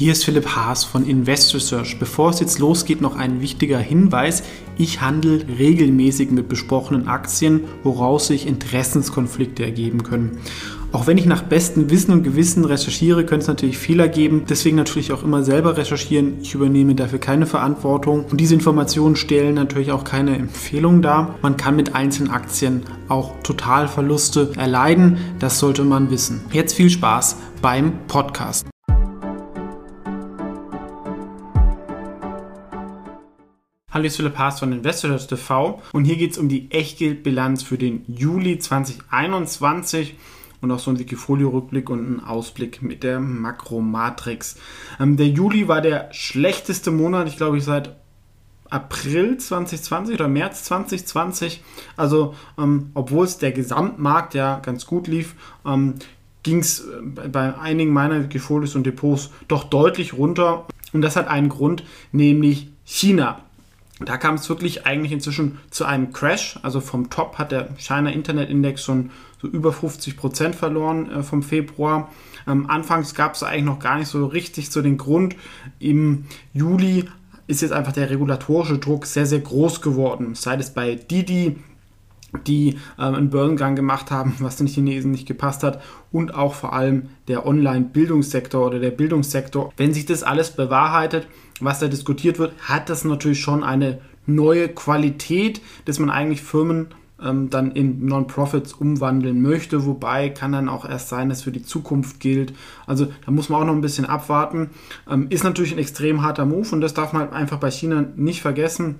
Hier ist Philipp Haas von Invest Research. Bevor es jetzt losgeht, noch ein wichtiger Hinweis. Ich handle regelmäßig mit besprochenen Aktien, woraus sich Interessenskonflikte ergeben können. Auch wenn ich nach bestem Wissen und Gewissen recherchiere, könnte es natürlich Fehler geben. Deswegen natürlich auch immer selber recherchieren. Ich übernehme dafür keine Verantwortung. Und diese Informationen stellen natürlich auch keine Empfehlung dar. Man kann mit einzelnen Aktien auch Totalverluste erleiden. Das sollte man wissen. Jetzt viel Spaß beim Podcast. Hallo, ich bin Philipp Haas von Investors TV und hier geht es um die Echtgeldbilanz für den Juli 2021 und auch so ein Wikifolio-Rückblick und einen Ausblick mit der Makromatrix. Ähm, der Juli war der schlechteste Monat, ich glaube, ich seit April 2020 oder März 2020. Also, ähm, obwohl es der Gesamtmarkt ja ganz gut lief, ähm, ging es äh, bei einigen meiner Wikifolios und Depots doch deutlich runter. Und das hat einen Grund, nämlich China. Da kam es wirklich eigentlich inzwischen zu einem Crash. Also vom Top hat der China Internet Index schon so über 50 Prozent verloren äh, vom Februar. Ähm, anfangs gab es eigentlich noch gar nicht so richtig so den Grund. Im Juli ist jetzt einfach der regulatorische Druck sehr, sehr groß geworden. Sei es bei Didi, die ähm, einen Börsengang gemacht haben, was den Chinesen nicht gepasst hat und auch vor allem der Online-Bildungssektor oder der Bildungssektor. Wenn sich das alles bewahrheitet, was da diskutiert wird, hat das natürlich schon eine neue Qualität, dass man eigentlich Firmen ähm, dann in Non-Profits umwandeln möchte, wobei kann dann auch erst sein, dass für die Zukunft gilt. Also da muss man auch noch ein bisschen abwarten. Ähm, ist natürlich ein extrem harter Move und das darf man einfach bei China nicht vergessen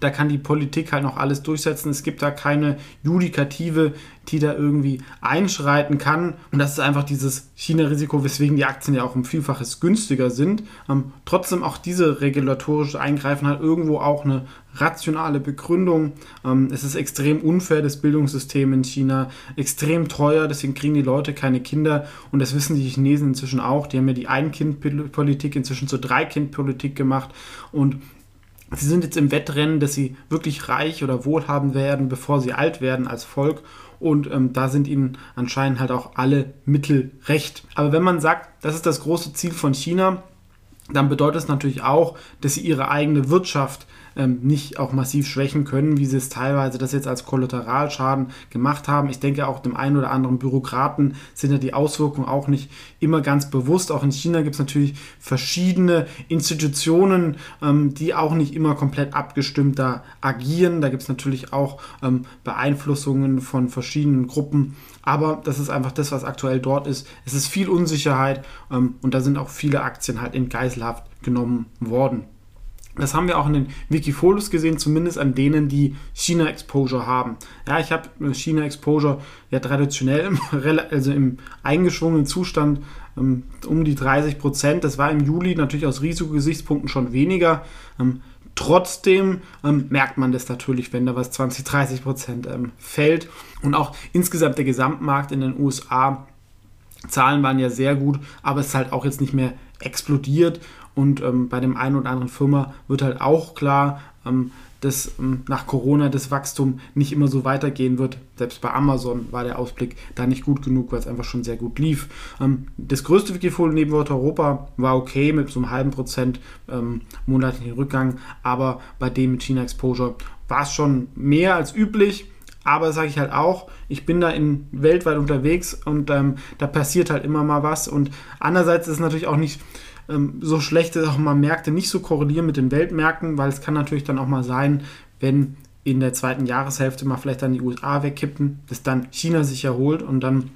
da kann die Politik halt noch alles durchsetzen. Es gibt da keine Judikative, die da irgendwie einschreiten kann. Und das ist einfach dieses China-Risiko, weswegen die Aktien ja auch um Vielfaches günstiger sind. Ähm, trotzdem auch diese regulatorische Eingreifen hat irgendwo auch eine rationale Begründung. Ähm, es ist extrem unfair, das Bildungssystem in China, extrem teuer, deswegen kriegen die Leute keine Kinder. Und das wissen die Chinesen inzwischen auch. Die haben ja die Ein-Kind-Politik inzwischen zur Drei-Kind-Politik gemacht. Und Sie sind jetzt im Wettrennen, dass sie wirklich reich oder wohlhabend werden, bevor sie alt werden als Volk. Und ähm, da sind ihnen anscheinend halt auch alle Mittel recht. Aber wenn man sagt, das ist das große Ziel von China, dann bedeutet es natürlich auch, dass sie ihre eigene Wirtschaft ähm, nicht auch massiv schwächen können, wie sie es teilweise das jetzt als Kollateralschaden gemacht haben. Ich denke auch dem einen oder anderen Bürokraten sind ja die Auswirkungen auch nicht immer ganz bewusst. Auch in China gibt es natürlich verschiedene Institutionen, ähm, die auch nicht immer komplett abgestimmt da agieren. Da gibt es natürlich auch ähm, Beeinflussungen von verschiedenen Gruppen. Aber das ist einfach das, was aktuell dort ist. Es ist viel Unsicherheit ähm, und da sind auch viele Aktien halt in Geiselhaft genommen worden. Das haben wir auch in den Wikifolios gesehen, zumindest an denen, die China Exposure haben. Ja, ich habe China Exposure ja traditionell, also im eingeschwungenen Zustand ähm, um die 30 Prozent. Das war im Juli natürlich aus Risikogesichtspunkten schon weniger. Ähm, trotzdem ähm, merkt man das natürlich, wenn da was 20, 30 Prozent ähm, fällt. Und auch insgesamt der Gesamtmarkt in den USA Zahlen waren ja sehr gut, aber es ist halt auch jetzt nicht mehr explodiert und ähm, bei dem einen oder anderen Firma wird halt auch klar, ähm, dass ähm, nach Corona das Wachstum nicht immer so weitergehen wird. Selbst bei Amazon war der Ausblick da nicht gut genug, weil es einfach schon sehr gut lief. Ähm, das größte Wikifolio neben Europa war okay mit so einem halben Prozent ähm, monatlichen Rückgang, aber bei dem mit China Exposure war es schon mehr als üblich. Aber sage ich halt auch, ich bin da in weltweit unterwegs und ähm, da passiert halt immer mal was. Und andererseits ist es natürlich auch nicht ähm, so schlecht, dass auch mal Märkte nicht so korrelieren mit den Weltmärkten, weil es kann natürlich dann auch mal sein, wenn in der zweiten Jahreshälfte mal vielleicht dann die USA wegkippen, dass dann China sich erholt und dann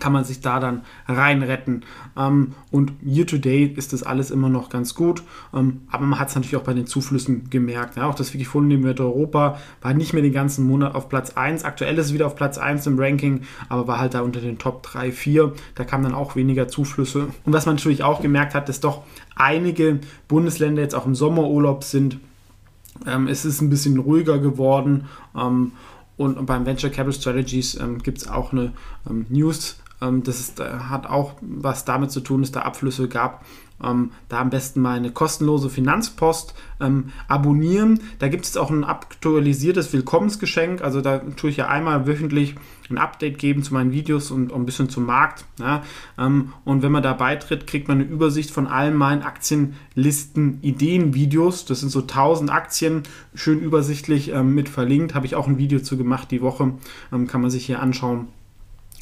kann man sich da dann reinretten. Ähm, und year to date ist das alles immer noch ganz gut. Ähm, aber man hat es natürlich auch bei den Zuflüssen gemerkt. Ja, auch das Wikifolio neben Europa war nicht mehr den ganzen Monat auf Platz 1. Aktuell ist es wieder auf Platz 1 im Ranking, aber war halt da unter den Top 3, 4. Da kamen dann auch weniger Zuflüsse. Und was man natürlich auch gemerkt hat, dass doch einige Bundesländer jetzt auch im Sommerurlaub sind. Ähm, es ist ein bisschen ruhiger geworden. Ähm, und beim Venture Capital Strategies ähm, gibt es auch eine ähm, News das ist, äh, hat auch was damit zu tun, dass da Abflüsse gab ähm, da am besten mal eine kostenlose Finanzpost ähm, abonnieren. Da gibt es auch ein aktualisiertes Willkommensgeschenk. Also da tue ich ja einmal wöchentlich ein Update geben zu meinen Videos und, und ein bisschen zum Markt. Ja? Ähm, und wenn man da beitritt, kriegt man eine Übersicht von allen meinen Aktienlisten, Ideen-Videos. Das sind so 1000 Aktien, schön übersichtlich ähm, mit verlinkt. Habe ich auch ein Video zu gemacht die Woche. Ähm, kann man sich hier anschauen.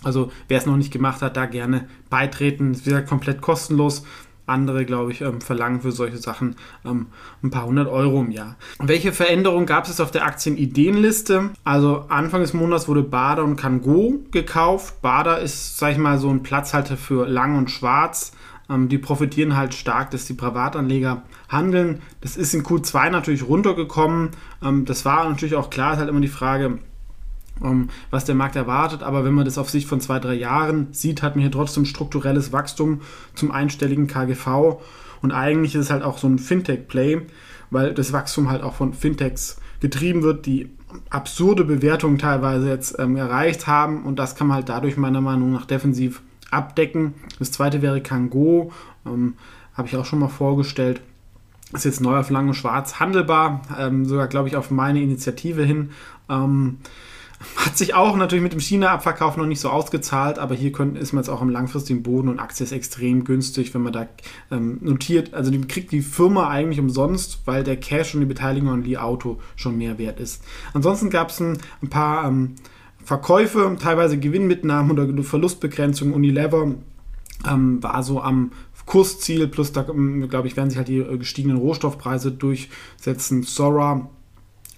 Also wer es noch nicht gemacht hat, da gerne beitreten. Es wird komplett kostenlos. Andere, glaube ich, ähm, verlangen für solche Sachen ähm, ein paar hundert Euro im Jahr. Welche Veränderungen gab es auf der Aktienideenliste? Also Anfang des Monats wurde Bader und Kango gekauft. Bader ist, sage ich mal, so ein Platzhalter für Lang und Schwarz. Ähm, die profitieren halt stark, dass die Privatanleger handeln. Das ist in Q2 natürlich runtergekommen. Ähm, das war natürlich auch klar, ist halt immer die Frage, ähm, was der Markt erwartet. Aber wenn man das auf Sicht von zwei, drei Jahren sieht, hat man hier trotzdem strukturelles Wachstum zum einstelligen KGV. Und eigentlich ist es halt auch so ein Fintech-Play, weil das Wachstum halt auch von Fintechs getrieben wird, die absurde Bewertungen teilweise jetzt ähm, erreicht haben. Und das kann man halt dadurch meiner Meinung nach defensiv abdecken. Das zweite wäre Kango, ähm, habe ich auch schon mal vorgestellt. Ist jetzt neu auf Lang und Schwarz handelbar, ähm, sogar glaube ich auf meine Initiative hin. Ähm, hat sich auch natürlich mit dem China-Abverkauf noch nicht so ausgezahlt, aber hier können, ist man jetzt auch im langfristigen Boden und Aktie ist extrem günstig, wenn man da ähm, notiert. Also die kriegt die Firma eigentlich umsonst, weil der Cash und die Beteiligung an Li Auto schon mehr wert ist. Ansonsten gab es ein, ein, paar ähm, Verkäufe, teilweise Gewinnmitnahmen oder Verlustbegrenzung. Unilever ähm, war so am Kursziel, plus da, ähm, glaube ich, werden sich halt die äh, gestiegenen Rohstoffpreise durchsetzen. Sora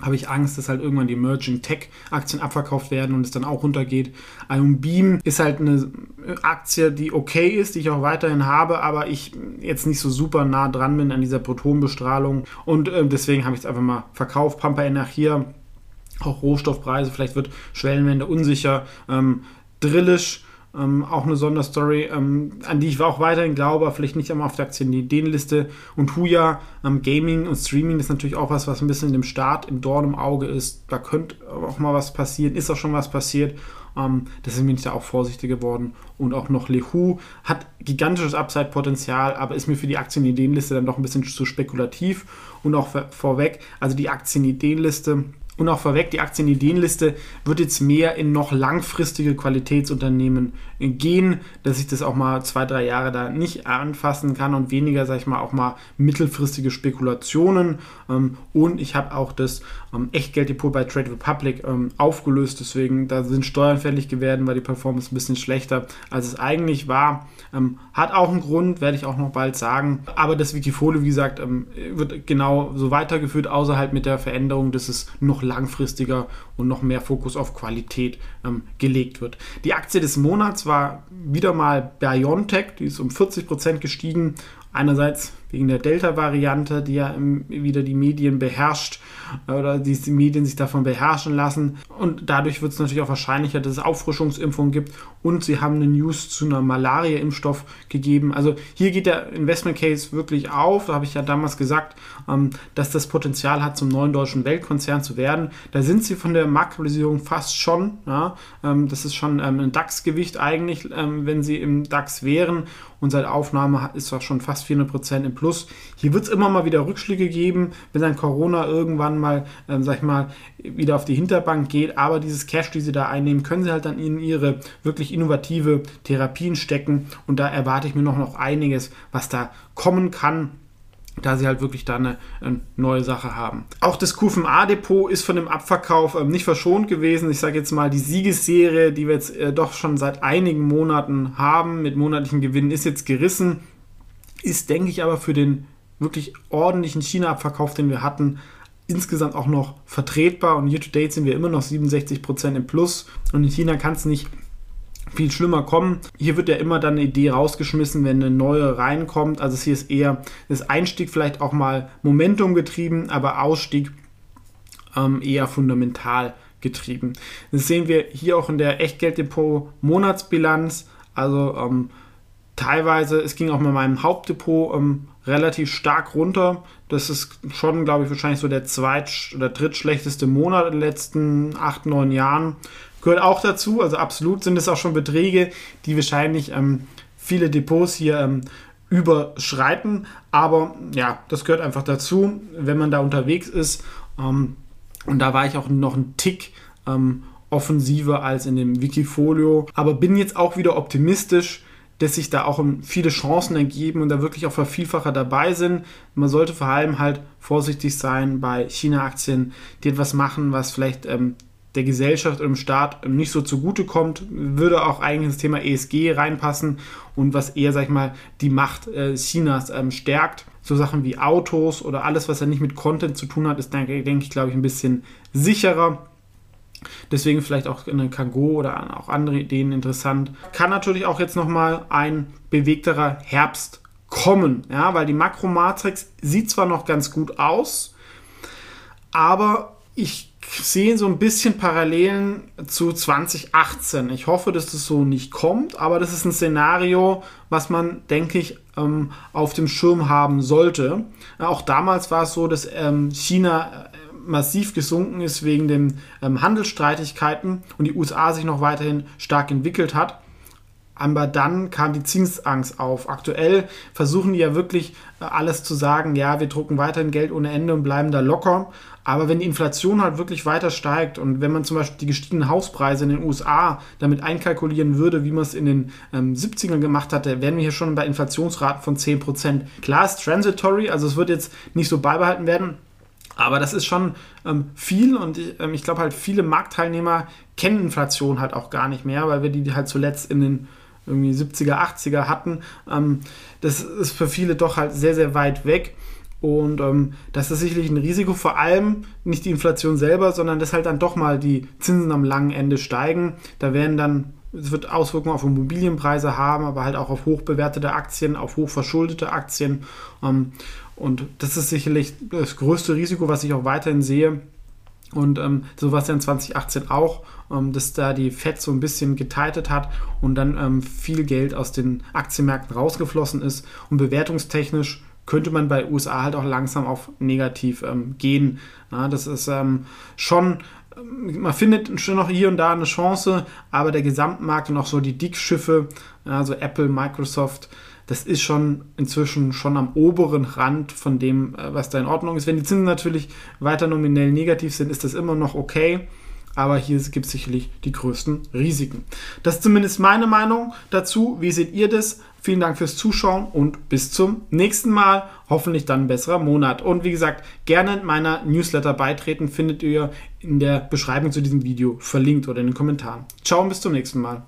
habe ich Angst, dass halt irgendwann die Emerging Tech Aktien abverkauft werden und es dann auch runtergeht. Ion Beam ist halt eine Aktie, die okay ist, die ich auch weiterhin habe, aber ich jetzt nicht so super nah dran bin an dieser Protonbestrahlung und äh, deswegen habe ich es einfach mal verkauft. Pampa Energia, auch Rohstoffpreise, vielleicht wird Schwellenwende unsicher. Ähm, Drillisch ähm, auch eine Sonderstory, ähm, an die ich auch weiterhin glaube, vielleicht nicht einmal auf der Aktienideenliste. Und Huya, ähm, Gaming und Streaming ist natürlich auch was, was ein bisschen dem Start im Dorn im Auge ist. Da könnte auch mal was passieren, ist auch schon was passiert. Ähm, deswegen bin ich da auch vorsichtig geworden. Und auch noch Lehu hat gigantisches Upside-Potenzial, aber ist mir für die Aktienideenliste dann doch ein bisschen zu spekulativ. Und auch vorweg, also die Aktienideenliste und auch vorweg, die Aktienideenliste wird jetzt mehr in noch langfristige Qualitätsunternehmen gehen, dass ich das auch mal zwei, drei Jahre da nicht anfassen kann und weniger, sag ich mal, auch mal mittelfristige Spekulationen. Ähm, und ich habe auch das ähm, Echtgelddepot bei Trade Republic ähm, aufgelöst, deswegen da sind Steuern fällig geworden, weil die Performance ein bisschen schlechter als es eigentlich war. Hat auch einen Grund, werde ich auch noch bald sagen. Aber das Wikifolio, wie gesagt, wird genau so weitergeführt, außer halt mit der Veränderung, dass es noch langfristiger und noch mehr Fokus auf Qualität ähm, gelegt wird. Die Aktie des Monats war wieder mal BioNTech, die ist um 40% gestiegen. Einerseits wegen der Delta-Variante, die ja wieder die Medien beherrscht äh, oder die, die Medien sich davon beherrschen lassen. Und dadurch wird es natürlich auch wahrscheinlicher, dass es Auffrischungsimpfungen gibt. Und sie haben eine News zu einer Malaria-Impfstoff gegeben. Also hier geht der Investment Case wirklich auf. Da habe ich ja damals gesagt, ähm, dass das Potenzial hat, zum neuen deutschen Weltkonzern zu werden. Da sind sie von der Marktkapitalisierung fast schon. Ja? Ähm, das ist schon ähm, ein DAX-Gewicht eigentlich, wenn sie im DAX wären. Und seit Aufnahme ist das schon fast 400% im Plus. Hier wird es immer mal wieder Rückschläge geben, wenn dann Corona irgendwann mal, ähm, sag ich mal, wieder auf die Hinterbank geht. Aber dieses Cash, die sie da einnehmen, können sie halt dann in ihre wirklich innovative Therapien stecken. Und da erwarte ich mir noch, noch einiges, was da kommen kann da sie halt wirklich da eine, eine, neue Sache haben. Auch das QFMA-Depot ist von dem Abverkauf ähm, nicht verschont gewesen. Ich sage jetzt mal, die Siegesserie, die wir jetzt äh, doch schon seit einigen Monaten haben, mit monatlichen Gewinnen, ist jetzt gerissen. Ist, denke ich, aber für den wirklich ordentlichen China-Abverkauf, den wir hatten, insgesamt auch noch vertretbar. Und year to date sind wir immer noch 67% im Plus. Und in China kann es nicht viel schlimmer kommen. Hier wird ja immer dann eine Idee rausgeschmissen, wenn eine neue reinkommt. Also hier ist eher das Einstieg vielleicht auch mal Momentum getrieben, aber Ausstieg ähm, eher fundamental getrieben. Das sehen wir hier auch in der Echtgelddepot Monatsbilanz. Also ähm, teilweise, es ging auch mit meinem Hauptdepot ähm, relativ stark runter. Das ist schon, glaube ich, wahrscheinlich so der zweit- oder drittschlechteste Monat in den letzten acht, neun Jahren. gehört auch dazu. Also absolut sind es auch schon Beträge, die wahrscheinlich ähm, viele Depots hier ähm, überschreiten. Aber ja, das gehört einfach dazu, wenn man da unterwegs ist. Ähm, und da war ich auch noch ein Tick ähm, offensiver als in dem Wikifolio. Aber bin jetzt auch wieder optimistisch, dass sich da auch viele Chancen ergeben und da wirklich auch Vervielfacher dabei sind. Man sollte vor allem halt vorsichtig sein bei China-Aktien, die etwas machen, was vielleicht ähm, der Gesellschaft und dem Staat nicht so zugutekommt, würde auch eigentlich ins Thema ESG reinpassen und was eher, sag ich mal, die Macht äh, Chinas ähm, stärkt. So Sachen wie Autos oder alles, was ja nicht mit Content zu tun hat, ist, denke, denke ich, glaube ich, ein bisschen sicherer. Deswegen vielleicht auch eine Kango oder auch andere Ideen interessant. Kann natürlich auch jetzt nochmal ein bewegterer Herbst kommen, ja, weil die Makromatrix sieht zwar noch ganz gut aus, aber ich sehe so ein bisschen Parallelen zu 2018. Ich hoffe, dass das so nicht kommt, aber das ist ein Szenario, was man, denke ich, ähm, auf dem Schirm haben sollte. Auch damals war es so, dass ähm, China massiv gesunken ist wegen den ähm, Handelsstreitigkeiten und die USA sich noch weiterhin stark entwickelt hat. Aber dann kam die Zinsangst auf. Aktuell versuchen die ja wirklich äh, alles zu sagen, ja, wir drucken weiterhin Geld ohne Ende und bleiben da locker. Aber wenn die Inflation halt wirklich weiter steigt und wenn man zum Beispiel die gestiegenen Hauspreise in den USA damit einkalkulieren würde, wie man es in den ähm, 70ern gemacht hatte, wären wir hier schon bei Inflationsraten von 10%. Klar ist transitory, also es wird jetzt nicht so beibehalten werden, aber das ist schon ähm, viel und ähm, ich glaube halt viele Marktteilnehmer kennen Inflation halt auch gar nicht mehr, weil wir die halt zuletzt in den irgendwie 70er, 80er hatten. Ähm, das ist für viele doch halt sehr, sehr weit weg. Und ähm, das ist sicherlich ein Risiko, vor allem nicht die Inflation selber, sondern dass halt dann doch mal die Zinsen am langen Ende steigen. Da werden dann, es wird Auswirkungen auf Immobilienpreise haben, aber halt auch auf hochbewertete Aktien, auf hochverschuldete Aktien. Ähm, und das ist sicherlich das größte Risiko, was ich auch weiterhin sehe. Und ähm, so war es ja in 2018 auch, ähm, dass da die FED so ein bisschen geteitelt hat und dann ähm, viel Geld aus den Aktienmärkten rausgeflossen ist. Und bewertungstechnisch könnte man bei USA halt auch langsam auf negativ ähm, gehen. Ja, das ist ähm, schon, ähm, man findet schon noch hier und da eine Chance, aber der Gesamtmarkt und auch so die Dickschiffe, also Apple, Microsoft, das ist schon inzwischen schon am oberen Rand von dem, äh, was da in Ordnung ist. Wenn die Zinsen natürlich weiter nominell negativ sind, ist das immer noch okay aber hier gibt es sicherlich die größten Risiken. Das ist zumindest meine Meinung dazu. Wie seht ihr das? Vielen Dank fürs Zuschauen und bis zum nächsten Mal. Hoffentlich dann ein besserer Monat. Und wie gesagt, gerne in meiner Newsletter beitreten, findet ihr in der Beschreibung zu diesem Video verlinkt oder in den Kommentaren. Ciao und bis zum nächsten Mal.